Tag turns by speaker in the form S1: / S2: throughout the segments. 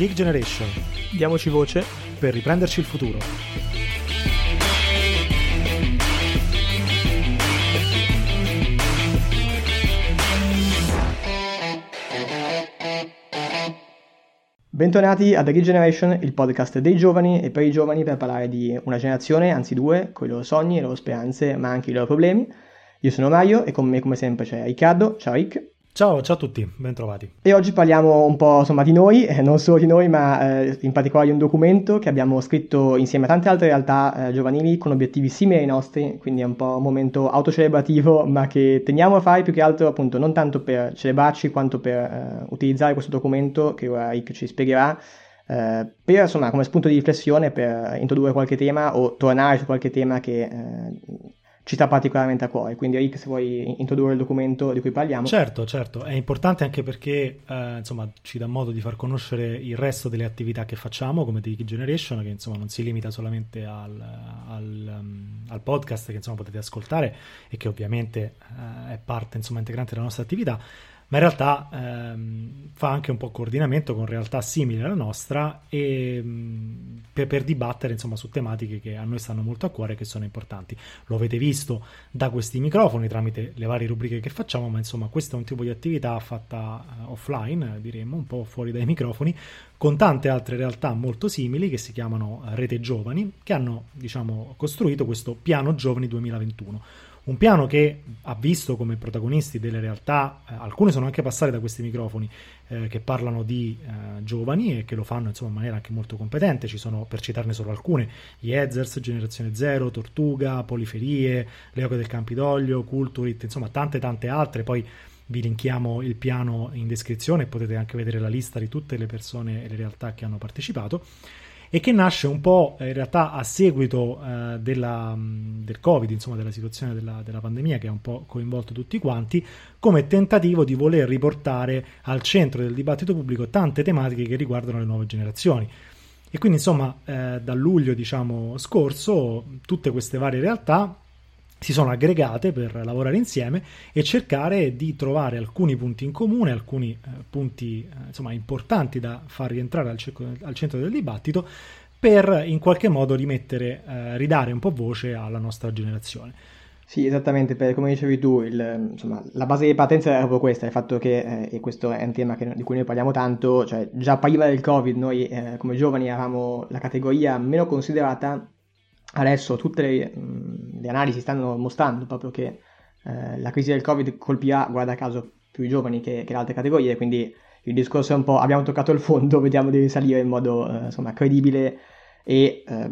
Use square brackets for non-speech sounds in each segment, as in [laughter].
S1: Geek Generation.
S2: Diamoci voce
S1: per riprenderci il futuro.
S2: Bentornati a The Geek Generation, il podcast dei giovani e per i giovani per parlare di una generazione, anzi due, con i loro sogni, le loro speranze, ma anche i loro problemi. Io sono Mario e con me come sempre c'è Riccardo. Ciao Rick.
S1: Ciao, ciao a tutti, bentrovati.
S2: E oggi parliamo un po' insomma di noi, eh, non solo di noi, ma eh, in particolare di un documento che abbiamo scritto insieme a tante altre realtà eh, giovanili con obiettivi simili ai nostri, quindi è un po' un momento autocelebrativo, [laughs] ma che teniamo a fare più che altro appunto non tanto per celebrarci quanto per eh, utilizzare questo documento che ora Rick ci spiegherà eh, per insomma come spunto di riflessione per introdurre qualche tema o tornare su qualche tema che eh, ci sta particolarmente a cuore. Quindi Rick, se vuoi introdurre il documento di cui parliamo.
S1: Certo, certo, è importante anche perché eh, insomma, ci dà modo di far conoscere il resto delle attività che facciamo come The Generation, che insomma non si limita solamente al, al, um, al podcast che insomma potete ascoltare e che ovviamente eh, è parte integrante della nostra attività, ma in realtà ehm, fa anche un po' coordinamento con realtà simili alla nostra e mh, per, per, dibattere insomma, su tematiche che a noi stanno molto a cuore e che sono importanti. Lo avete visto da questi microfoni tramite le varie rubriche che facciamo, ma insomma questo è un tipo di attività fatta uh, offline, diremmo, un po' fuori dai microfoni, con tante altre realtà molto simili che si chiamano uh, Rete Giovani, che hanno diciamo, costruito questo Piano Giovani 2021 un piano che ha visto come protagonisti delle realtà, eh, alcune sono anche passate da questi microfoni, eh, che parlano di eh, giovani e che lo fanno insomma, in maniera anche molto competente. Ci sono, per citarne solo alcune, gli Ezers, Generazione Zero, Tortuga, Poliferie, Le Oche del Campidoglio, Culturit, insomma tante tante altre. Poi vi linkiamo il piano in descrizione e potete anche vedere la lista di tutte le persone e le realtà che hanno partecipato e che nasce un po' eh, in realtà a seguito eh, della, mm, del Covid, insomma della situazione della, della, pandemia che ha un po' coinvolto tutti quanti, come tentativo di voler riportare al centro del dibattito pubblico tante tematiche che riguardano le nuove generazioni. E quindi insomma eh, da luglio diciamo, scorso tutte queste varie realtà si sono aggregate per lavorare insieme e cercare di trovare alcuni punti in comune, alcuni eh, punti eh, insomma, importanti da far rientrare al, al, centro del dibattito per in qualche modo rimettere, eh, ridare un po' voce alla nostra generazione.
S2: Sì, esattamente, per, come dicevi tu, il, insomma, la base di partenza era proprio questa, il fatto che, eh, e questo è un tema che, di cui noi parliamo tanto, cioè già prima del Covid noi eh, come giovani eravamo la categoria meno considerata adesso tutte le, le, analisi stanno mostrando proprio che eh, la crisi del Covid colpirà, guarda caso, più i giovani che, che le altre categorie, quindi il discorso è un po' abbiamo toccato il fondo, [laughs] vediamo di risalire in modo eh, insomma, credibile e eh,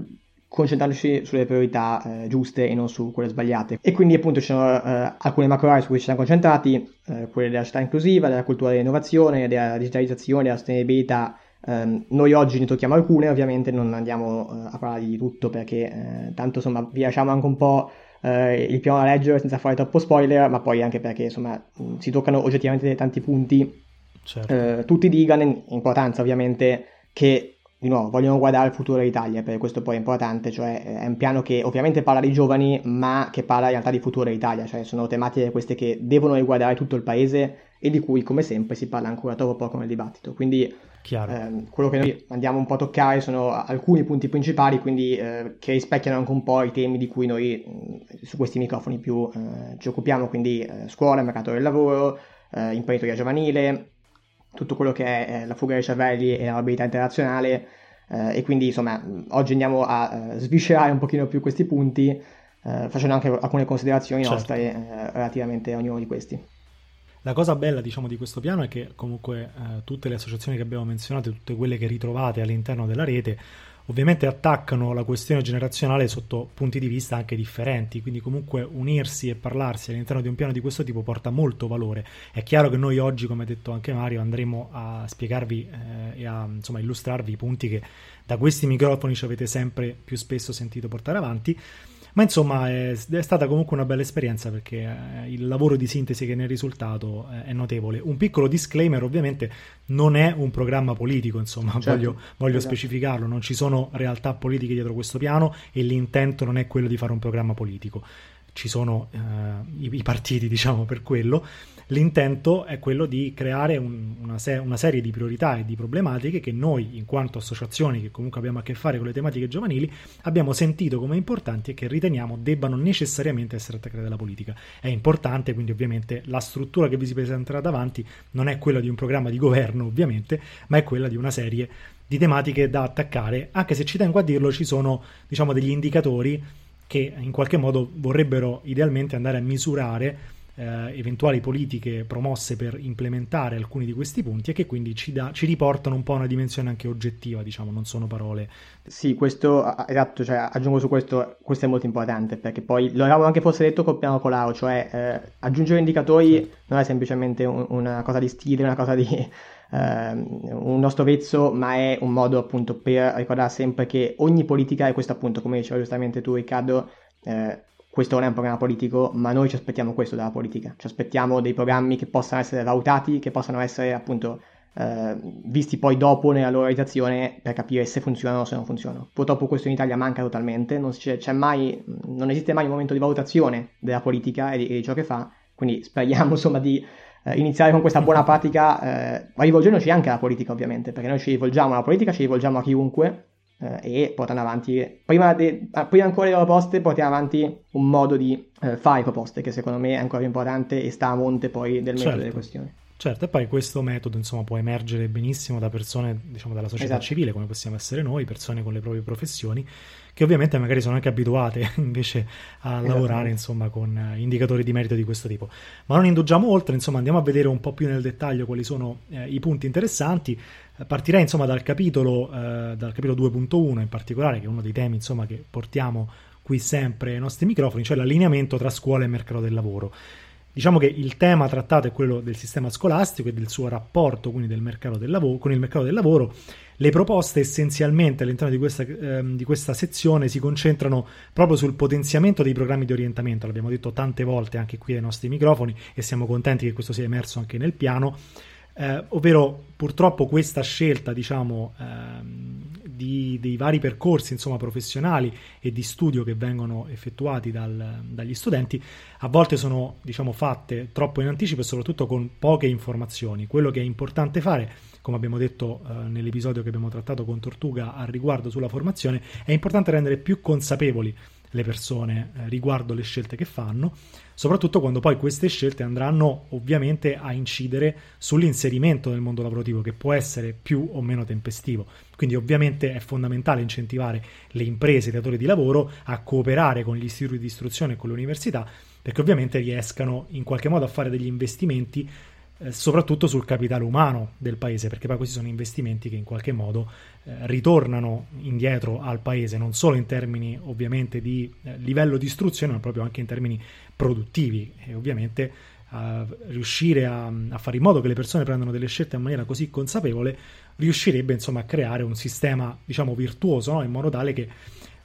S2: concentrandoci sulle priorità eh, giuste e non su quelle sbagliate. E quindi appunto ci sono eh, alcune macro aree su cui ci siamo concentrati, eh, quelle della città inclusiva, della cultura dell'innovazione, della digitalizzazione, della sostenibilità Um, noi oggi ne tocchiamo alcune, ovviamente non andiamo uh, a parlare di tutto perché uh, tanto insomma vi lasciamo anche un po' uh, il piano da leggere senza fare troppo spoiler, ma poi anche perché insomma mh, si toccano oggettivamente tanti punti, certo. tutti digano in importanza ovviamente che di nuovo vogliono guardare il futuro dell'Italia, per questo poi è importante, cioè è un piano che ovviamente parla dei giovani, ma che parla in realtà di futuro dell'Italia, cioè sono tematiche queste che devono riguardare tutto il paese e di cui come sempre si parla ancora troppo poco nel dibattito. Quindi eh, quello che noi andiamo un po' a toccare sono alcuni punti principali, quindi eh, che rispecchiano anche un po' i temi di cui noi mh, su questi microfoni più eh, ci occupiamo, quindi eh, scuola, mercato del lavoro, eh, imprenditoria giovanile, tutto quello che è eh, la fuga dei cervelli e la mobilità internazionale. e quindi insomma oggi andiamo a sviscerare un pochino più questi punti, facendo anche alcune considerazioni certo. nostre relativamente a ognuno di questi.
S1: La cosa bella, diciamo, di questo piano è che comunque eh, tutte le associazioni che abbiamo menzionato, tutte quelle che ritrovate all'interno della rete, ovviamente attaccano la questione generazionale sotto punti di vista anche differenti, quindi comunque unirsi e parlarsi all'interno di un piano di questo tipo porta molto valore. È chiaro che noi oggi, come ha detto anche Mario, andremo a spiegarvi eh, e a insomma, illustrarvi i punti che da questi microfoni ci avete sempre più spesso sentito portare avanti ma insomma è, è, stata comunque una bella esperienza perché eh, il lavoro di sintesi che ne è risultato eh, è notevole. Un piccolo disclaimer ovviamente non è un programma politico, insomma certo, voglio, voglio esatto. specificarlo, non ci sono realtà politiche dietro questo piano e l'intento non è quello di fare un programma politico ci sono eh, i, i, partiti, [laughs] diciamo, per quello. L'intento è quello di creare un, una, se- una, serie di priorità e di problematiche che noi, in quanto associazioni che comunque abbiamo a che fare con le tematiche giovanili, abbiamo sentito come importanti e che riteniamo debbano necessariamente essere attaccate dalla politica. È importante, quindi ovviamente la struttura che vi si presenterà davanti non è quella di un programma di governo, ovviamente, ma è quella di una serie di tematiche da attaccare, anche se ci tengo a dirlo, ci sono diciamo degli indicatori che in qualche modo vorrebbero idealmente andare a misurare eh, eventuali politiche promosse per implementare alcuni di questi punti e che quindi ci, da, ci, riportano un po' a una dimensione anche oggettiva, diciamo, non sono parole.
S2: Sì, questo, esatto, cioè, aggiungo su questo, questo è molto importante perché poi lo avevamo anche forse detto col piano Colao, cioè eh, aggiungere indicatori certo. non è semplicemente un, una cosa di stile, una cosa di... Uh, un nostro vezzo, ma è un modo appunto per ricordare sempre che ogni politica, e questo appunto come diceva giustamente tu Riccardo, eh, questo non è un programma politico, ma noi ci aspettiamo questo dalla politica, ci aspettiamo dei programmi che possano essere valutati, che possano essere appunto eh, visti poi dopo nella loro realizzazione per capire se funzionano o se non funzionano. Purtroppo questo in Italia manca totalmente, non, mai, non esiste mai un momento di valutazione della politica e di, e di ciò che fa, quindi speriamo [laughs] insomma di eh, iniziare con questa buona pratica, eh, rivolgendoci anche alla politica ovviamente, perché noi ci rivolgiamo alla politica, ci rivolgiamo a chiunque, e portano avanti, prima, de, ah, prima, ancora delle proposte, portiamo avanti un modo di eh, fare proposte che secondo me è ancora più importante e sta a monte poi del metodo certo. delle questioni.
S1: Certo, e poi questo metodo insomma, può emergere benissimo da persone diciamo, dalla società esatto. civile, come possiamo essere noi, persone con le proprie professioni, che ovviamente magari sono anche abituate [laughs] invece a lavorare insomma, con eh, indicatori di merito di questo tipo. Ma non indugiamo oltre, insomma, andiamo a vedere un po' più nel dettaglio quali sono eh, i punti interessanti. Eh, partirei insomma, dal capitolo, eh, dal capitolo 2.1 in particolare, che è uno dei temi insomma, che portiamo qui sempre ai nostri microfoni, cioè l'allineamento tra scuola e mercato del lavoro. Diciamo che il tema trattato è quello del sistema scolastico e del suo rapporto quindi del mercato del lavoro, con il mercato del lavoro. Le proposte essenzialmente all'interno di questa, ehm, di questa sezione si concentrano proprio sul potenziamento dei programmi di orientamento, l'abbiamo detto tante volte anche qui ai nostri microfoni e siamo contenti che questo sia emerso anche nel piano, eh, ovvero purtroppo questa scelta diciamo ehm, di, dei vari percorsi insomma, professionali e di studio che vengono effettuati dal, dagli studenti a volte sono diciamo, fatte troppo in anticipo e soprattutto con poche informazioni. Quello che è importante fare, come abbiamo detto eh, nell'episodio che abbiamo trattato con Tortuga al riguardo sulla formazione, è importante rendere più consapevoli le persone eh, riguardo le scelte che fanno, soprattutto quando poi queste scelte andranno ovviamente a incidere sull'inserimento nel mondo lavorativo che può essere più o meno tempestivo. Quindi ovviamente è fondamentale incentivare le imprese, i datori di lavoro a cooperare con gli istituti di istruzione e con le università perché ovviamente riescano in qualche modo a fare degli investimenti eh, soprattutto sul capitale umano del paese, perché poi questi sono investimenti che in qualche modo eh, ritornano indietro al paese, non solo in termini ovviamente di eh, livello di istruzione, ma proprio anche in termini produttivi e ovviamente riuscire a, a, fare in modo che le persone prendano delle scelte in maniera così consapevole riuscirebbe insomma a creare un sistema diciamo virtuoso no? in modo tale che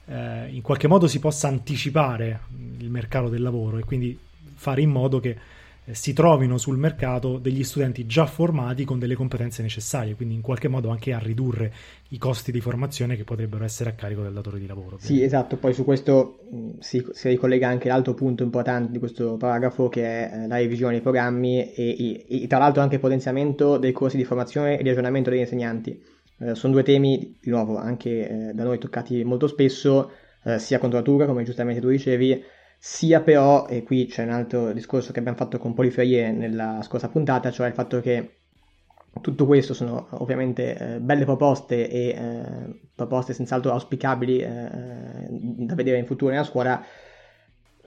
S1: eh, in qualche modo si possa anticipare il mercato del lavoro e quindi fare in modo che si trovino sul mercato degli studenti già formati con delle competenze necessarie, quindi in qualche modo anche a ridurre i costi di formazione che potrebbero essere a carico del datore di lavoro.
S2: Sì, esatto, poi su questo si, si, ricollega anche l'altro punto importante di questo paragrafo che è eh, la revisione dei programmi e, e, e tra l'altro anche il potenziamento dei corsi di formazione e di aggiornamento degli insegnanti. Eh, sono due temi, di nuovo, anche eh, da noi toccati molto spesso, eh, sia la Turca, come giustamente tu dicevi, sia però, e qui c'è un altro discorso che abbiamo fatto con Poliferie nella scorsa puntata, cioè il fatto che tutto questo sono ovviamente eh, belle proposte e eh, proposte senz'altro auspicabili eh, da vedere in futuro nella scuola,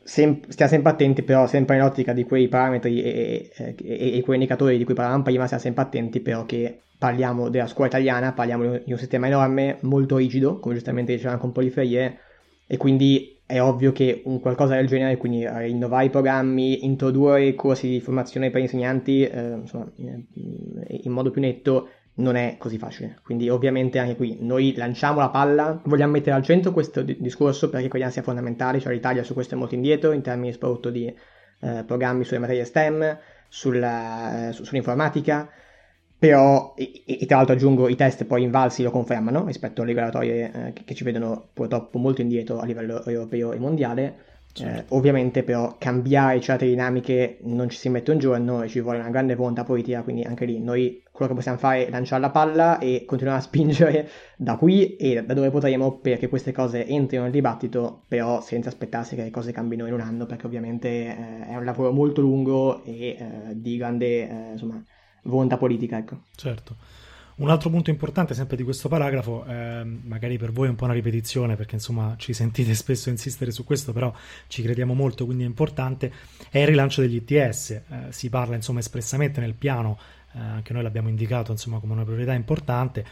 S2: sem- stiamo sempre attenti però sempre in ottica di quei parametri e, e, e, e quei indicatori di cui parlavamo prima, stiamo sempre attenti però che parliamo della scuola italiana, parliamo di un sistema enorme, molto rigido, come giustamente dicevamo con Poliferie, e quindi è ovvio che un qualcosa del genere, quindi eh, innovare i programmi, introdurre corsi di formazione per insegnanti eh, insomma, in modo più netto non è così facile. Quindi ovviamente anche qui noi lanciamo la palla, vogliamo mettere al centro questo d- discorso perché crediamo sia fondamentale, cioè l'Italia su questo è molto indietro in termini soprattutto di eh, programmi sulle materie STEM, sulla, eh, su, sull'informatica però, e, e, tra l'altro aggiungo, i test poi invalsi lo confermano rispetto alle regolatorie eh, che, che, ci vedono purtroppo molto indietro a livello europeo e mondiale. Certo. Eh, ovviamente però cambiare certe dinamiche non ci si mette un giorno e ci vuole una grande volontà politica, quindi anche lì noi quello che possiamo fare è lanciare la palla e continuare a spingere da qui e da dove potremo perché queste cose entrino nel dibattito, però senza aspettarsi che le cose cambino in un anno, perché ovviamente eh, è un lavoro molto lungo e eh, di grande eh, insomma, volontà politica. Ecco.
S1: Certo. Un altro punto importante sempre di questo paragrafo, eh, magari per voi è un po' una ripetizione perché insomma ci sentite spesso insistere su questo, però ci crediamo molto, quindi è importante, è il rilancio degli ITS. Eh, si parla insomma espressamente nel piano, eh, anche noi l'abbiamo indicato insomma come una priorità importante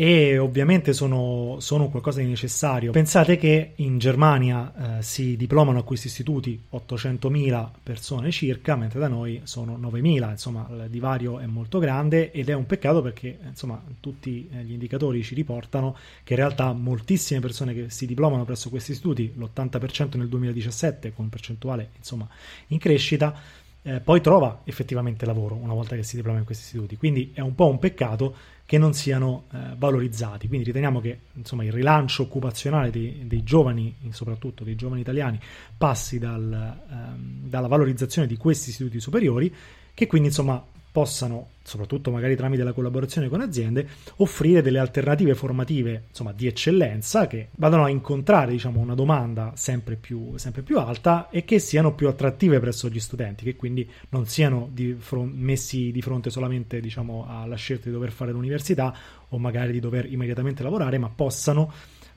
S1: e ovviamente sono, sono, qualcosa di necessario. Pensate che in Germania eh, si diplomano a questi istituti 800.000 persone circa, mentre da noi sono 9.000, insomma il divario è molto grande ed è un peccato perché insomma tutti eh, gli indicatori ci riportano che in realtà moltissime persone che si diplomano presso questi istituti, l'80% nel 2017 con percentuale insomma in crescita, eh, poi trova effettivamente lavoro una volta che si diploma in questi istituti. Quindi è un po' un peccato che non siano eh, valorizzati. Quindi riteniamo che insomma, il rilancio occupazionale dei, dei, giovani, soprattutto dei giovani italiani, passi dal, ehm, dalla valorizzazione di questi istituti superiori, che quindi insomma possano, soprattutto magari tramite la collaborazione con aziende, offrire delle alternative formative insomma, di eccellenza che vadano a incontrare diciamo, una domanda sempre più, sempre più, alta e che siano più attrattive presso gli studenti, che quindi non siano di fron- messi di fronte solamente diciamo, alla scelta di dover fare l'università o magari di dover immediatamente lavorare, ma possano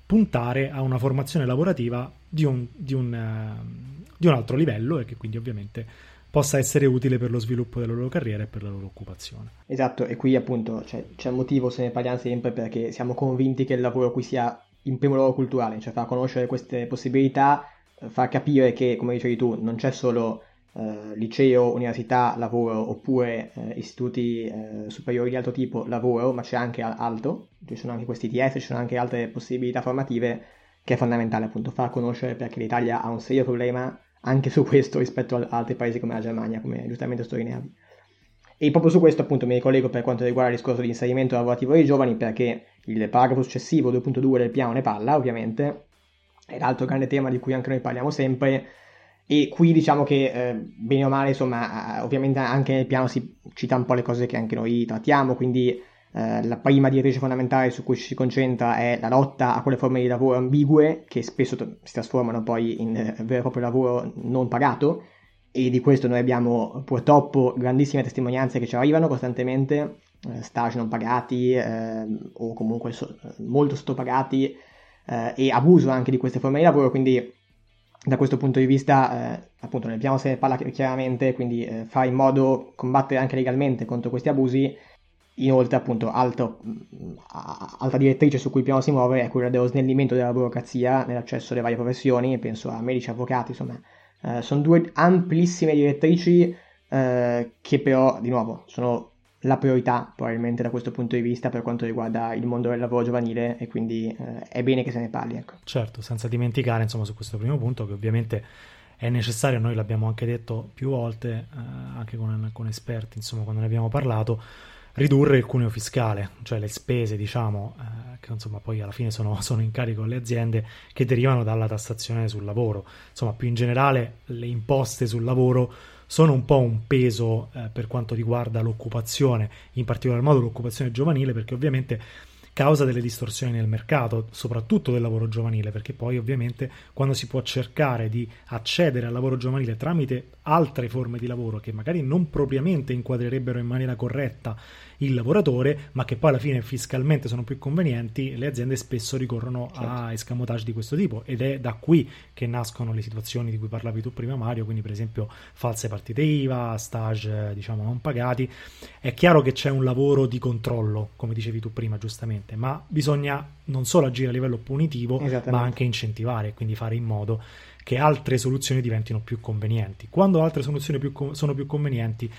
S1: puntare a una formazione lavorativa di un, di un, uh, di un altro livello e che quindi ovviamente possa essere utile per lo sviluppo della loro carriera e per la loro occupazione.
S2: Esatto, e qui appunto cioè, c'è un motivo se ne parliamo sempre perché siamo convinti che il lavoro qui sia in primo luogo culturale, cioè far conoscere queste possibilità, eh, far capire che, come dicevi tu, non c'è solo eh, liceo, università, lavoro oppure eh, istituti eh, superiori di altro tipo, lavoro, ma c'è anche altro, ci sono anche questi ITS, ci sono anche altre possibilità formative che è fondamentale appunto far conoscere perché l'Italia ha un serio problema anche su questo rispetto ad altri paesi come la Germania, come giustamente sottolineavi. E proprio su questo appunto mi ricollego per quanto riguarda il discorso di inserimento lavorativo dei giovani, perché il paragrafo successivo 2.2 del piano ne parla, ovviamente, è l'altro grande tema di cui anche noi parliamo sempre, e qui diciamo che eh, bene o male, insomma, ovviamente anche nel piano si cita un po' le cose che anche noi trattiamo, quindi eh, la prima direttrice fondamentale su cui ci si concentra è la lotta a quelle forme di lavoro ambigue che spesso t- si trasformano poi in eh, vero e proprio lavoro non pagato. E di questo noi abbiamo purtroppo grandissime testimonianze che ci arrivano costantemente, eh, stage non pagati eh, o comunque so- molto sottopagati eh, e abuso anche di queste forme di lavoro, quindi da questo punto di vista, eh, appunto, nel piano se ne parla chiaramente, quindi eh, fare in modo combattere anche legalmente contro questi abusi Inoltre, appunto, alto, altra direttrice su cui il piano si muove è quella dello snellimento della burocrazia nell'accesso alle varie professioni, penso a medici, avvocati, insomma, eh, sono due amplissime direttrici eh, che però, di nuovo, sono la priorità probabilmente da questo punto di vista per quanto riguarda il mondo del lavoro giovanile e quindi eh, è bene che se ne parli. Ecco.
S1: Certo, senza dimenticare, insomma, su questo primo punto che ovviamente è necessario, noi l'abbiamo anche detto più volte, eh, anche con, con esperti, insomma, quando ne abbiamo parlato, ridurre il cuneo fiscale, cioè le spese, diciamo, eh, che insomma poi alla fine sono, [laughs] sono, in carico alle aziende che derivano dalla tassazione sul lavoro. Insomma, più in generale le imposte sul lavoro sono un po' un peso eh, per quanto riguarda l'occupazione, in particolar modo l'occupazione giovanile, perché ovviamente causa delle distorsioni nel mercato, soprattutto del lavoro giovanile, perché poi ovviamente quando si può cercare di accedere al lavoro giovanile tramite altre forme di lavoro che magari non propriamente inquadrerebbero in maniera corretta il lavoratore, ma che poi alla fine fiscalmente sono più convenienti, le aziende spesso ricorrono certo. a escamotage di questo tipo ed è da qui che nascono le situazioni di cui parlavi tu prima Mario, quindi per esempio false partite IVA, stage diciamo non pagati. È chiaro che c'è un lavoro di controllo, come dicevi tu prima giustamente, ma bisogna non solo agire a livello punitivo, ma anche incentivare, quindi fare in modo che altre soluzioni diventino più convenienti. Quando altre soluzioni più, sono più convenienti,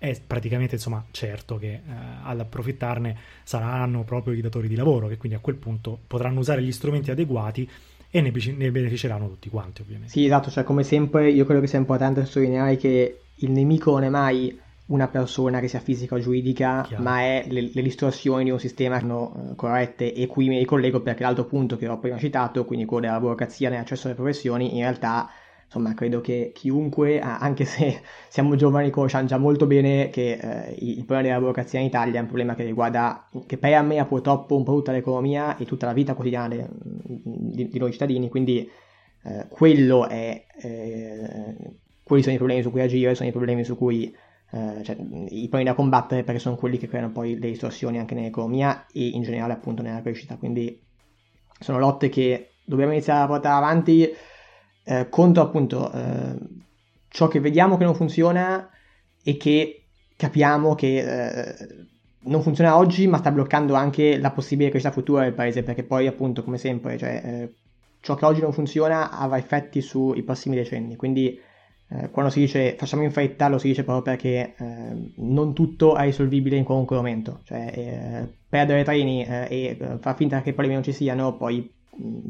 S1: è praticamente insomma certo che eh, ad approfittarne saranno proprio i datori di lavoro che quindi a quel punto potranno usare gli strumenti adeguati e ne, ne beneficeranno tutti quanti ovviamente.
S2: Sì esatto, cioè come sempre io credo che sia importante sottolineare che il nemico non è mai una persona che sia fisica o giuridica, Chiaro. ma è le, le, distorsioni di un sistema che sono uh, corrette e qui mi ricollego perché l'altro punto che ho prima citato, quindi quello della burocrazia nell'accesso alle professioni, in realtà insomma credo che chiunque, anche se [laughs] siamo giovani, conosciamo già molto bene che eh, il problema della burocrazia in Italia è un problema che riguarda, che permea purtroppo un po' tutta l'economia e tutta la vita quotidiana di, di, noi cittadini, quindi eh, quello è, eh, quelli sono i problemi su cui agire, sono i problemi su cui eh, cioè, i problemi da combattere perché sono quelli che creano poi le distorsioni anche nell'economia e in generale appunto nella crescita. Quindi sono lotte che dobbiamo iniziare a portare avanti eh, contro appunto eh, ciò che vediamo che non funziona e che capiamo che eh, non funziona oggi ma sta bloccando anche la possibile crescita futura del paese perché poi appunto come sempre cioè, eh, ciò che oggi non funziona avrà effetti sui prossimi decenni. Quindi eh, quando si dice facciamo in fretta lo si dice proprio perché eh, non tutto è risolvibile in qualunque momento, cioè eh, perdere treni eh, e far finta che i problemi non ci siano poi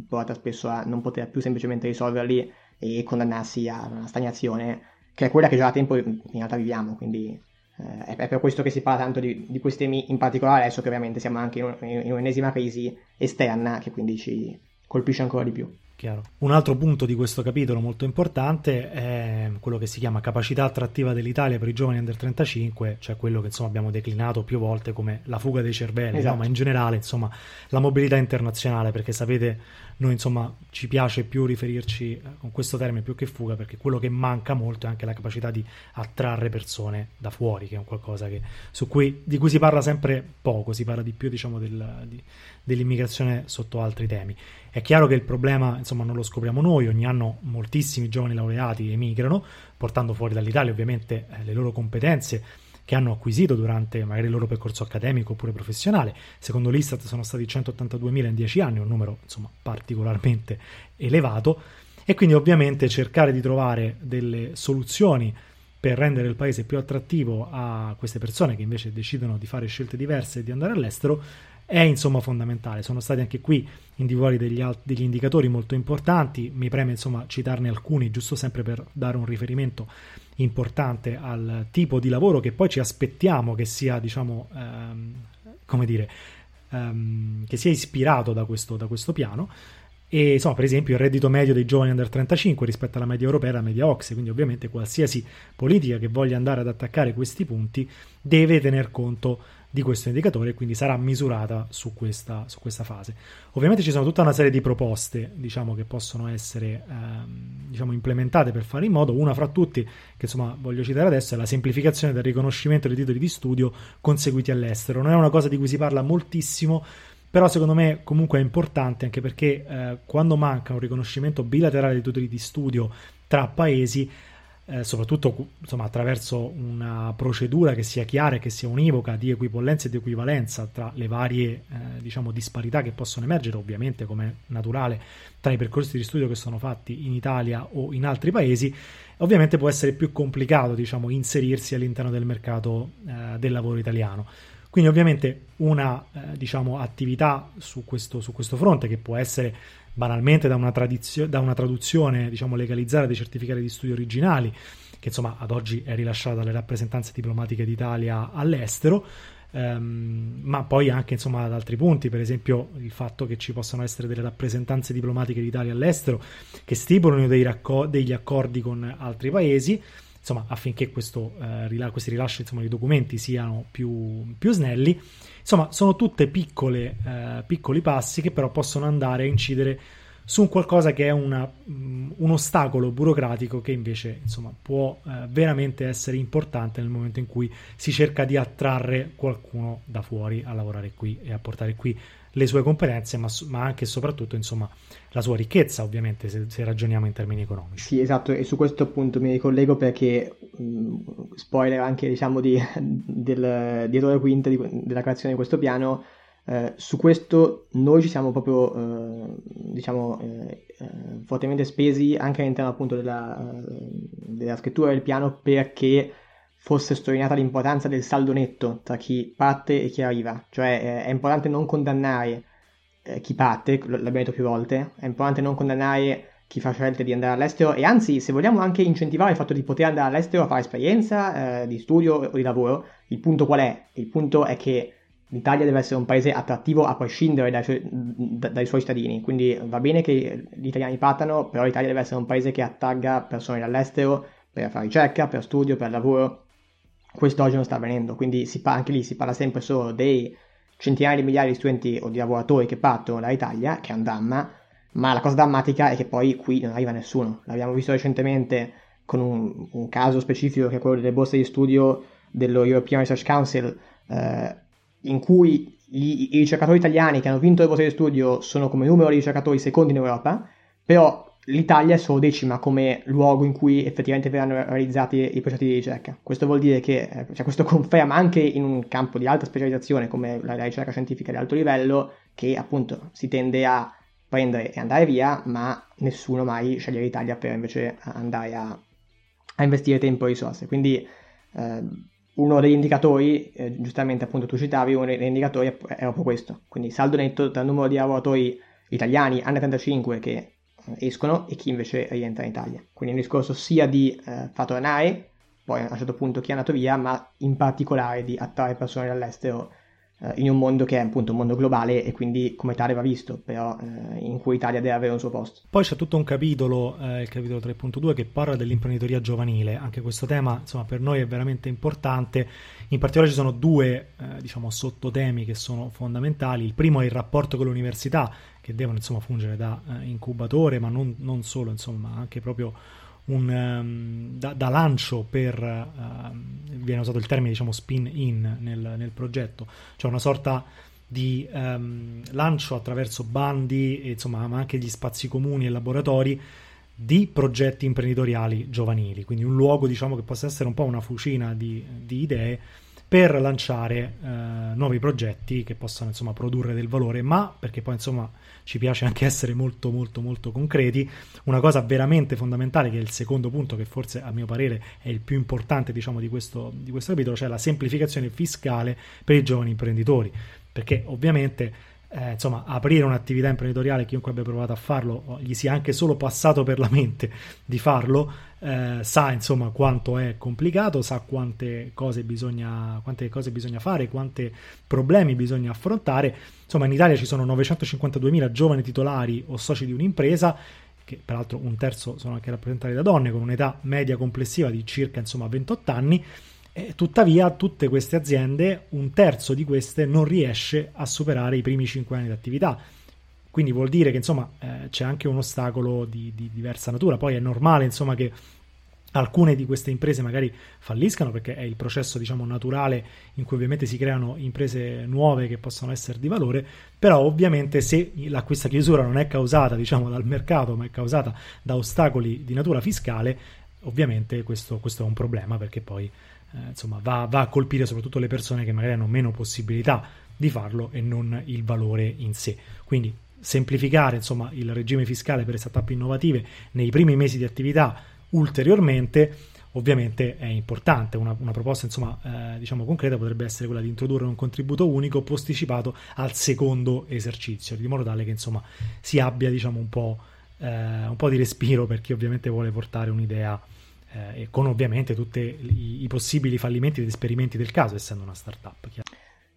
S2: porta spesso a non poter più semplicemente risolverli e condannarsi a una stagnazione che è quella che già da tempo in realtà viviamo, quindi è, è per questo che si parla tanto di, di, questi temi in particolare adesso che ovviamente siamo anche in, un, in un'ennesima crisi esterna che quindi ci colpisce ancora di più.
S1: Chiaro. Un altro punto di questo capitolo molto importante è quello che si chiama capacità attrattiva dell'Italia per i giovani under 35, cioè quello che insomma abbiamo declinato più volte come la fuga dei cervelli, esatto. no? ma in generale insomma la mobilità internazionale, perché sapete noi insomma ci piace più riferirci eh, con questo termine più che fuga, perché quello che manca molto è anche la capacità di attrarre persone da fuori, che è un qualcosa che, cui, di cui si parla sempre poco, si parla di più diciamo del, di, dell'immigrazione sotto altri temi. È chiaro che il problema, insomma, non lo scopriamo noi, ogni anno moltissimi giovani laureati emigrano, portando fuori dall'Italia ovviamente eh, le loro competenze che hanno acquisito durante magari il loro percorso accademico oppure professionale. Secondo l'Istat sono stati 182.000 in 10 anni, un numero insomma particolarmente elevato e quindi ovviamente cercare di trovare delle soluzioni per rendere il paese più attrattivo a queste persone che invece decidono di fare scelte diverse e di andare all'estero è insomma fondamentale. Sono stati anche qui individuati degli, alt- degli indicatori molto importanti, mi preme insomma citarne alcuni, giusto sempre per dare un riferimento importante al tipo di lavoro che poi ci aspettiamo che sia, diciamo, ehm, come dire, ehm, che sia ispirato da questo, da questo piano. E insomma, per esempio, il reddito medio dei giovani under 35 rispetto alla media europea e alla media OXE, quindi ovviamente qualsiasi politica che voglia andare ad attaccare questi punti deve tener conto di questo indicatore e quindi sarà misurata su questa, su questa, fase. Ovviamente ci sono tutta una serie di proposte diciamo, che possono essere ehm, diciamo, implementate per fare in modo, una fra tutti che insomma voglio citare adesso è la semplificazione del riconoscimento dei titoli di studio conseguiti all'estero. Non è una cosa di cui si parla moltissimo, però secondo me comunque è importante anche perché eh, quando manca un riconoscimento bilaterale dei titoli di studio tra paesi eh, soprattutto insomma, attraverso una procedura che sia chiara e che sia univoca di equipollenza e di equivalenza tra le varie eh, diciamo, disparità che possono emergere, ovviamente come naturale, tra i percorsi di studio che sono fatti in Italia o in altri paesi, ovviamente può essere più complicato diciamo, inserirsi all'interno del mercato eh, del lavoro italiano. Quindi ovviamente una eh, diciamo, attività su questo, su questo fronte che può essere banalmente da una, tradizio- da una traduzione diciamo, legalizzata dei certificati di studio originali, che insomma ad oggi è rilasciata dalle rappresentanze diplomatiche d'Italia all'estero, ehm, ma poi anche insomma ad altri punti, per esempio il fatto che ci possano essere delle rappresentanze diplomatiche d'Italia all'estero che stipulano racco- degli accordi con altri paesi insomma, affinché questo, eh, rila- questi rilasci insomma, di documenti siano più, più snelli. Insomma, sono piccole, eh, piccoli passi che però possono andare a incidere su qualcosa che è una, um, un ostacolo burocratico che invece insomma, può eh, veramente essere importante nel momento in cui si cerca di attrarre qualcuno da fuori a lavorare qui e a portare qui le sue competenze, ma, ma anche e soprattutto insomma, la sua ricchezza, ovviamente, se, se, ragioniamo in termini economici.
S2: Sì, esatto, e su questo appunto mi ricollego perché, mh, spoiler anche diciamo di, del, dietro le quinte di, della creazione di questo piano, eh, su questo noi ci siamo proprio, eh, diciamo, eh, eh fortemente spesi anche all'interno appunto della, eh, della scrittura del piano perché fosse sottolineata l'importanza del saldo netto tra chi parte e chi arriva, cioè eh, è importante non condannare eh, chi parte, l'abbiamo detto più volte, è importante non condannare chi fa scelte di andare all'estero e anzi se vogliamo anche incentivare il fatto di poter andare all'estero a fare esperienza eh, di studio o di lavoro, il punto qual è? Il punto è che l'Italia deve essere un paese attrattivo a prescindere dai dai suoi cittadini, quindi va bene che gli italiani partano, però l'Italia deve essere un paese che attragga persone dall'estero per fare ricerca, per studio, per lavoro. Questo oggi non sta avvenendo, quindi pa- anche lì si parla sempre solo dei centinaia di migliaia di studenti o di lavoratori che partono dall'Italia, che è un dramma, ma la cosa drammatica è che poi qui non arriva nessuno. L'abbiamo visto recentemente con un, un caso specifico che è quello delle borse di studio dello European Research Council, eh, in cui i, i, ricercatori italiani che hanno vinto le borse di studio sono come numero di ricercatori secondi in Europa, però l'Italia è solo decima come luogo in cui effettivamente verranno realizzati i progetti di ricerca. Questo vuol dire che, eh, cioè questo [laughs] conferma anche in un campo di alta specializzazione come la, ricerca scientifica di alto livello, che appunto si tende a prendere e andare via, ma nessuno mai sceglie l'Italia per invece andare a, a investire tempo e risorse. Quindi eh, uno degli indicatori, eh, giustamente appunto tu citavi, uno degli indicatori è proprio questo. Quindi saldo netto tra il numero di lavoratori italiani anni 35 che escono e chi invece rientra in Italia. Quindi un discorso sia di eh, far poi a un certo punto chi è andato via, ma in particolare di attrarre persone dall'estero eh, in un mondo che è appunto un mondo globale e quindi come tale va visto, però eh, in cui Italia deve avere un suo posto.
S1: Poi c'è tutto un capitolo, eh, il capitolo 3.2, che parla dell'imprenditoria giovanile. Anche questo tema, insomma, per noi è veramente importante. In particolare ci sono due, eh, diciamo, sottotemi che sono fondamentali. Il primo è il rapporto con l'università, che devono insomma fungere da uh, incubatore, ma non, non, solo, insomma, anche proprio un, um, da, da, lancio per, uh, viene usato il termine diciamo spin in nel, nel progetto, cioè una sorta di um, lancio attraverso bandi, e, insomma, ma anche gli spazi comuni e laboratori di progetti imprenditoriali giovanili, quindi un luogo diciamo che possa essere un po' una fucina di, di idee per lanciare eh, nuovi progetti che possano insomma produrre del valore, ma perché poi insomma ci piace anche essere molto molto molto concreti, una cosa veramente fondamentale che è il secondo punto che forse a mio parere è il più importante diciamo di questo, di questo capitolo, cioè la semplificazione fiscale per i giovani imprenditori, perché ovviamente eh, insomma, aprire un'attività imprenditoriale, chiunque abbia provato a farlo, gli sia anche solo passato per la mente di farlo, eh, sa insomma quanto è complicato, sa quante cose, bisogna, quante cose bisogna fare, quanti problemi bisogna affrontare. Insomma, in Italia ci sono 952.000 giovani titolari o soci di un'impresa che peraltro un terzo sono anche rappresentati da donne, con un'età media complessiva di circa insomma, 28 anni, e tuttavia, tutte queste aziende, un terzo di queste non riesce a superare i primi 5 anni di attività. Quindi vuol dire che insomma eh, c'è anche un ostacolo di, di, diversa natura. Poi è normale insomma che alcune di queste imprese magari falliscano perché è il processo diciamo naturale in cui ovviamente si creano imprese nuove che possono essere di valore però ovviamente se la, questa chiusura non è causata diciamo dal mercato ma è causata da ostacoli di natura fiscale ovviamente questo, questo è un problema perché poi eh, insomma, va, va, a colpire soprattutto le persone che magari hanno meno possibilità di farlo e non il valore in sé. Quindi semplificare insomma, il regime fiscale per le startup innovative nei primi mesi di attività ulteriormente ovviamente è importante. Una, una proposta insomma, eh, diciamo concreta potrebbe essere quella di introdurre un contributo unico posticipato al secondo esercizio, di modo tale che insomma, si abbia diciamo, un, po', eh, un po' di respiro per chi ovviamente vuole portare un'idea eh, con ovviamente tutti i, i, possibili fallimenti ed esperimenti del caso, essendo una startup.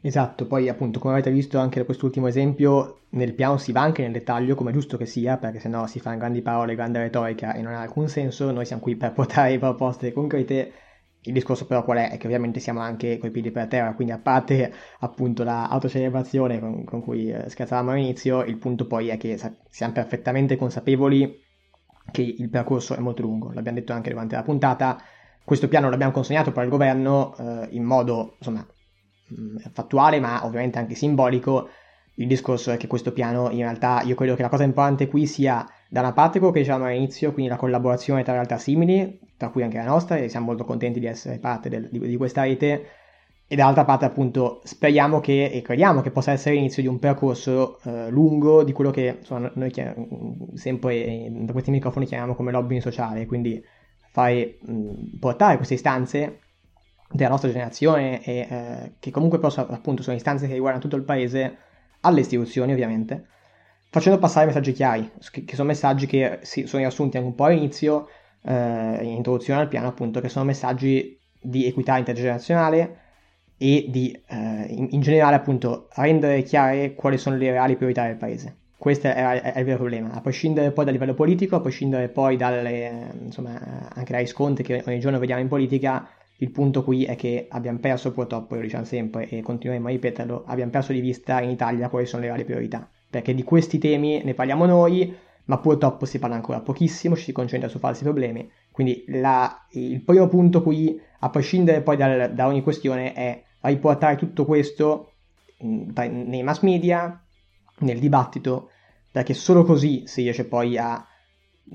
S2: Esatto, poi appunto come avete visto anche da quest'ultimo esempio, nel piano si va anche nel dettaglio, come è giusto che sia, perché sennò si fanno grandi parole, grande retorica e non ha alcun senso, noi siamo qui per [laughs] portare proposte concrete. Il discorso però qual è? È che ovviamente siamo anche coi piedi per terra, quindi a parte appunto l'autocelebrazione con, con cui eh, scherzavamo all'inizio, il punto poi è che siamo perfettamente consapevoli che il percorso è molto lungo, l'abbiamo detto anche durante la puntata, questo piano l'abbiamo consegnato per il governo eh, in modo insomma, mm, fattuale ma ovviamente anche simbolico, il discorso è che questo piano in realtà io credo che la cosa importante qui sia da una parte quello che dicevamo all'inizio, quindi la collaborazione tra realtà simili, tra cui anche la nostra, e siamo molto contenti di essere parte del, di, di questa rete, e dall'altra parte appunto speriamo che e crediamo che possa essere l'inizio di un percorso eh, lungo di quello che insomma, noi chiam- sempre da questi microfoni chiamiamo come lobbying sociale, quindi fare, mh, portare queste istanze della nostra generazione e eh, che comunque possa, appunto sono istanze che riguardano tutto il paese alle istituzioni ovviamente facendo passare messaggi chiari, che, che sono messaggi che sì, sono riassunti anche un po' all'inizio, eh, in introduzione al piano, appunto, che sono messaggi di equità intergenerazionale e di, eh, in, in, generale, appunto, rendere chiare quali sono le reali priorità del paese. Questo è, è, il vero problema, a prescindere poi dal livello politico, a prescindere poi dalle, insomma, anche dai riscontri che ogni giorno vediamo in politica, il punto qui è che abbiamo perso, purtroppo, lo diciamo sempre e continueremo a ripeterlo, abbiamo perso di vista in Italia quali sono le reali priorità perché di questi temi ne parliamo noi, ma purtroppo si parla ancora pochissimo, ci si concentra su falsi problemi. Quindi la, il primo punto qui, a prescindere poi dal, da ogni questione, è riportare tutto questo mm, nei mass media, nel dibattito, perché solo così si riesce poi a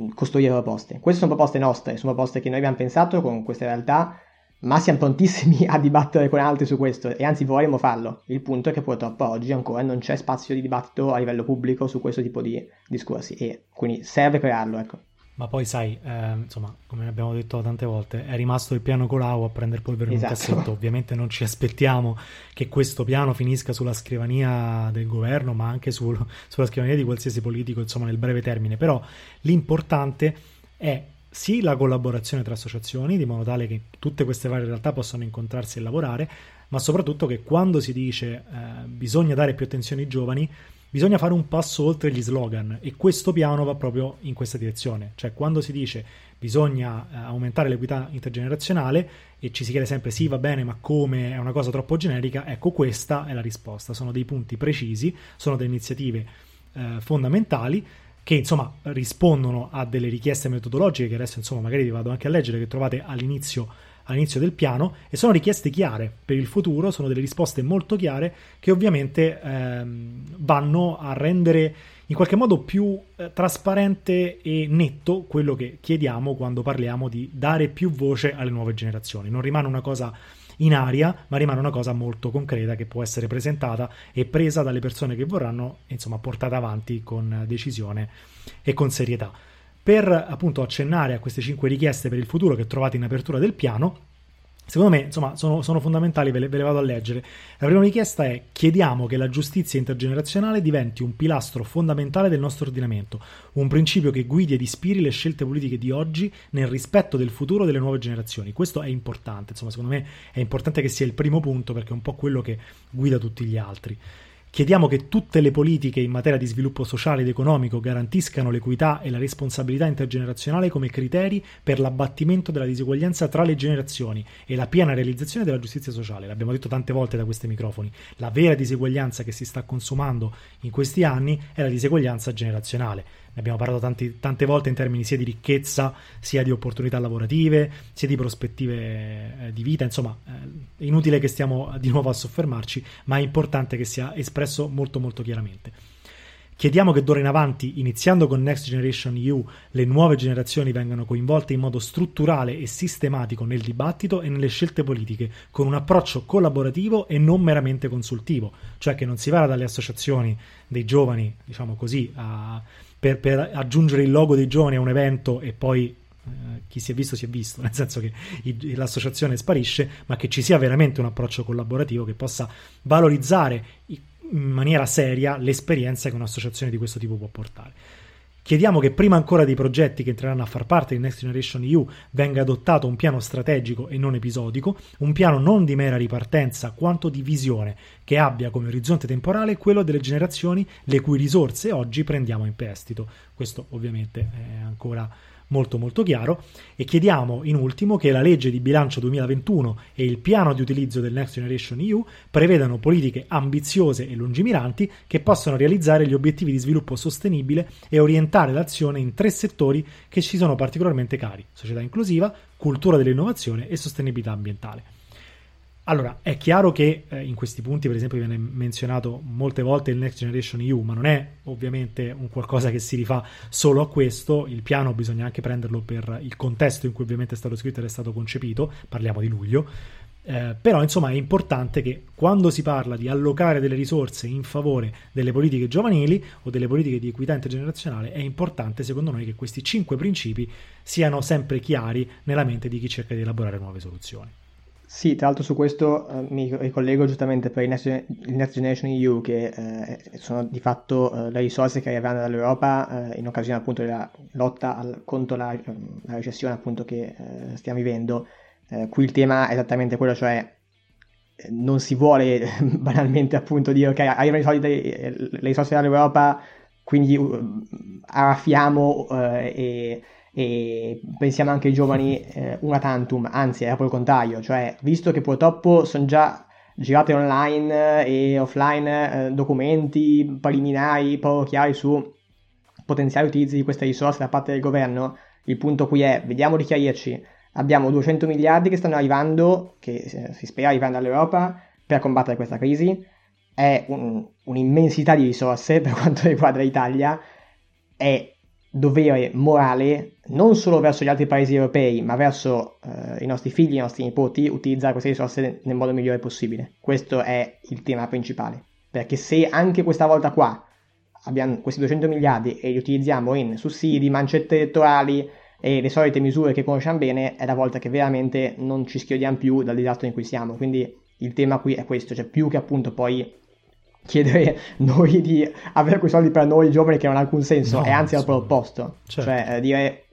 S2: mm, costruire proposte. Queste sono proposte nostre, sono proposte che noi abbiamo pensato con queste realtà ma siamo prontissimi [laughs] a dibattere con altri su questo e anzi vorremmo farlo. Il punto è che purtroppo oggi ancora non c'è spazio di dibattito a livello pubblico su questo tipo di discorsi e quindi serve crearlo, ecco.
S1: Ma poi sai, eh, insomma, come abbiamo detto tante volte, è rimasto il piano Colau a prendere polvere esatto. in un esatto. cassetto. Ovviamente non ci aspettiamo che questo piano finisca sulla scrivania del governo, ma anche sul, sulla scrivania di qualsiasi politico, insomma, nel breve termine. Però l'importante è sì la collaborazione tra associazioni, di modo tale che tutte queste varie realtà possano incontrarsi e lavorare, ma soprattutto che quando si dice eh, bisogna dare più attenzione ai giovani, bisogna fare un passo oltre gli slogan e questo piano va proprio in questa direzione, cioè quando si dice bisogna eh, aumentare l'equità intergenerazionale e ci si chiede sempre sì va bene ma come? È una cosa troppo generica, ecco questa è la risposta, sono dei punti precisi, sono delle iniziative eh, fondamentali che insomma rispondono a delle richieste metodologiche che adesso insomma magari vi vado anche a leggere che trovate all'inizio, all'inizio del piano e sono richieste chiare per il futuro, sono delle risposte molto chiare che ovviamente ehm, vanno a rendere in qualche modo più eh, trasparente e netto quello che chiediamo quando parliamo di dare più voce alle nuove generazioni. Non rimane una cosa in aria, ma rimane una cosa molto concreta che può essere presentata e presa dalle persone che vorranno, insomma, portata avanti con decisione e con serietà. Per appunto accennare a queste cinque richieste per il futuro che trovate in apertura del piano, Secondo me, insomma, sono, sono fondamentali, ve le, ve le, vado a leggere. La prima richiesta è: chiediamo che la giustizia intergenerazionale diventi un pilastro fondamentale del nostro ordinamento, un principio che guidi ed ispiri le scelte politiche di oggi nel rispetto del futuro delle nuove generazioni. Questo è importante, insomma, secondo me è importante che sia il primo punto perché è un po' quello che guida tutti gli altri. Chiediamo che tutte le politiche in materia di sviluppo sociale ed economico garantiscano l'equità e la responsabilità intergenerazionale come criteri per l'abbattimento della diseguaglianza tra le generazioni e la piena realizzazione della giustizia sociale. L'abbiamo detto tante volte da questi microfoni. La vera diseguaglianza che si sta consumando in questi anni è la diseguaglianza generazionale ne abbiamo parlato tanti, tante volte in termini sia di ricchezza, sia di opportunità lavorative, sia di prospettive eh, di vita, insomma eh, inutile che stiamo di nuovo a soffermarci, ma è importante che sia espresso molto molto chiaramente. Chiediamo che d'ora in avanti, iniziando con Next Generation EU, le nuove generazioni vengano coinvolte in modo strutturale e sistematico nel dibattito e nelle scelte politiche, con un approccio collaborativo e non meramente consultivo, cioè che non si vada dalle associazioni dei giovani, diciamo così, a, per, per aggiungere il logo dei giovani a un evento e poi eh, chi si è visto si è visto, [laughs] nel senso che l'associazione sparisce, ma che ci sia veramente un approccio collaborativo che possa valorizzare in maniera seria l'esperienza che un'associazione di questo tipo può portare. Chiediamo che prima ancora dei progetti che entreranno a far parte di Next Generation EU venga adottato un piano strategico e non episodico, un piano non di mera ripartenza quanto di visione, che abbia come orizzonte temporale quello delle generazioni le cui risorse oggi prendiamo in prestito. Questo ovviamente è ancora molto molto chiaro e chiediamo in ultimo che la legge di bilancio 2021 e il piano di utilizzo del Next Generation EU prevedano politiche ambiziose e lungimiranti che possano realizzare gli obiettivi di sviluppo sostenibile e orientare l'azione in tre settori che ci sono particolarmente cari: società inclusiva, cultura dell'innovazione e sostenibilità ambientale. Allora, è chiaro che eh, in questi punti, per esempio, viene menzionato molte volte il Next Generation EU, ma non è ovviamente un qualcosa che si rifà solo a questo. Il piano bisogna anche prenderlo per il contesto in cui ovviamente è stato scritto ed è stato concepito, parliamo di luglio. Eh, però insomma è importante che quando si parla di allocare delle risorse in favore delle politiche giovanili o delle politiche di equità intergenerazionale è importante secondo noi che questi cinque principi siano sempre chiari nella mente di chi cerca di elaborare nuove soluzioni.
S2: Sì, tra l'altro su questo eh, mi ricollego giustamente per il Next, il Next Generation EU che eh, sono di fatto eh, le risorse che arriveranno dall'Europa eh, in occasione appunto della lotta al, contro la, la, recessione appunto che eh, stiamo vivendo. Eh, qui il tema è esattamente quello, cioè non si vuole [laughs] banalmente appunto dire ok arrivano i soldi, le risorse dall'Europa quindi uh, arraffiamo e e pensiamo anche ai giovani eh, una tantum, anzi è proprio il contrario, cioè visto che purtroppo sono già girate online e offline eh, documenti preliminari poco chiari su potenziali utilizzi di queste risorse da parte del governo, il punto qui è vediamo di chiarirci, abbiamo 200 miliardi che stanno arrivando, che eh, si spera arrivando dall'Europa per combattere questa crisi, è un, un'immensità di risorse [laughs] per quanto riguarda l'Italia, è dovere morale non solo verso gli altri paesi europei, ma verso eh, i nostri figli, i nostri nipoti, utilizzare queste risorse nel modo migliore possibile. Questo è il tema principale. Perché se anche questa volta qua abbiamo questi 200 miliardi e li utilizziamo in sussidi, mancette elettorali e le solite misure che conosciamo bene, è la volta che veramente non ci schiodiamo più dal disastro in cui siamo. Quindi il tema qui è questo, cioè più che appunto poi chiedere noi di avere quei soldi per noi giovani che non ha alcun senso, no, è anzi al opposto. Certo. Cioè eh, dire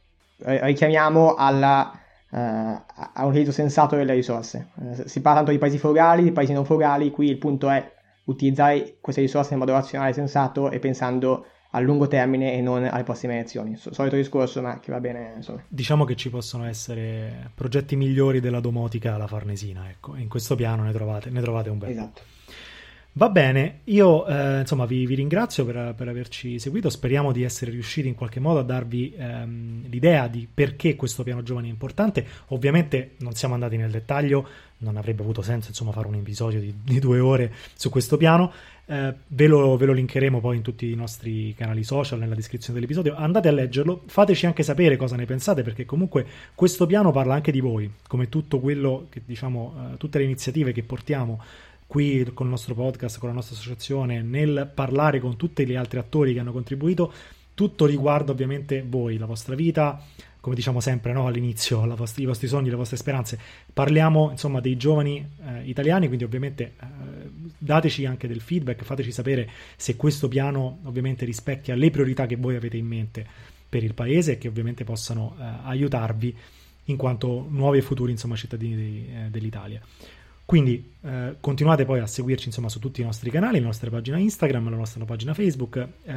S2: eh, richiamiamo alla, eh, a un utilizzo sensato delle risorse. Eh, si parla tanto di paesi frugali, di paesi non frugali, qui il punto è utilizzare queste risorse in modo razionale e sensato e pensando a lungo termine e non alle prossime elezioni. Solito discorso, ma che va bene. Insomma.
S1: Diciamo che ci possono essere progetti migliori della domotica alla Farnesina, ecco, in questo piano ne trovate, ne trovate un bel
S2: Esatto.
S1: Va bene, io eh, insomma vi, vi ringrazio per, per, averci seguito, speriamo di essere riusciti in qualche modo a darvi ehm, l'idea di perché questo piano giovani è importante. Ovviamente non siamo andati nel dettaglio, non avrebbe avuto senso insomma fare un episodio di, di due ore su questo piano, eh, ve, lo, ve, lo, linkeremo poi in tutti i nostri canali social, nella descrizione dell'episodio, andate a leggerlo, fateci anche sapere cosa ne pensate perché comunque questo piano parla anche di voi, come tutto quello che diciamo, eh, tutte le iniziative che portiamo qui con il nostro podcast, con la nostra associazione, nel parlare con tutti gli altri attori che hanno contribuito, tutto riguarda ovviamente voi, la vostra vita, come diciamo sempre no, all'inizio, vostra, i vostri sogni, le vostre speranze. Parliamo insomma dei giovani eh, italiani, quindi ovviamente eh, dateci anche del feedback, fateci sapere se questo piano ovviamente rispecchia le priorità che voi avete in mente per il paese e che ovviamente possano eh, aiutarvi in quanto nuovi e futuri insomma, cittadini di, eh, dell'Italia. Quindi eh, continuate poi a seguirci insomma, su tutti i nostri canali, la nostra pagina Instagram, la nostra pagina Facebook, eh,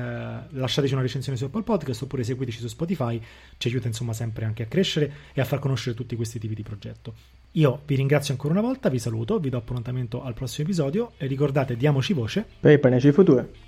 S1: lasciateci una recensione su Apple Podcast oppure seguiteci su Spotify, ci aiuta insomma sempre anche a crescere e a far conoscere tutti questi tipi di progetto. Io vi ringrazio ancora una volta, vi saluto, vi do appuntamento al prossimo episodio e ricordate diamoci voce
S2: per il paneggio futuro.